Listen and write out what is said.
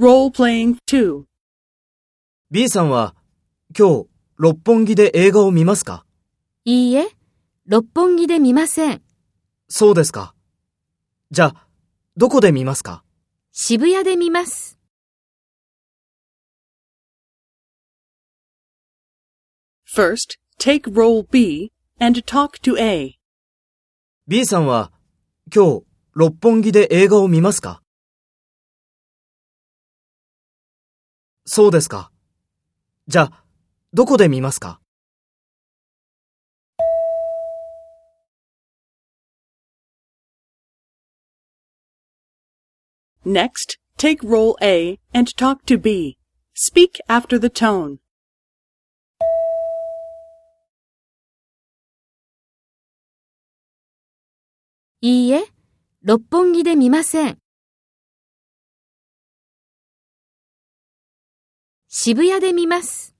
Role-playing 2. B さんは今日六本木で映画を見ますか？いいえ、六本木で見ません。そうですか。じゃあ、どこで見ますか？渋谷で見ます。First, take role B and talk to A. ?B さんは今日六本木で映画を見ますか？そうですか。じゃあ、どこで見ますか Next, take role A and talk to B. Speak after the tone. いいえ、六本木で見ません。渋谷で見ます。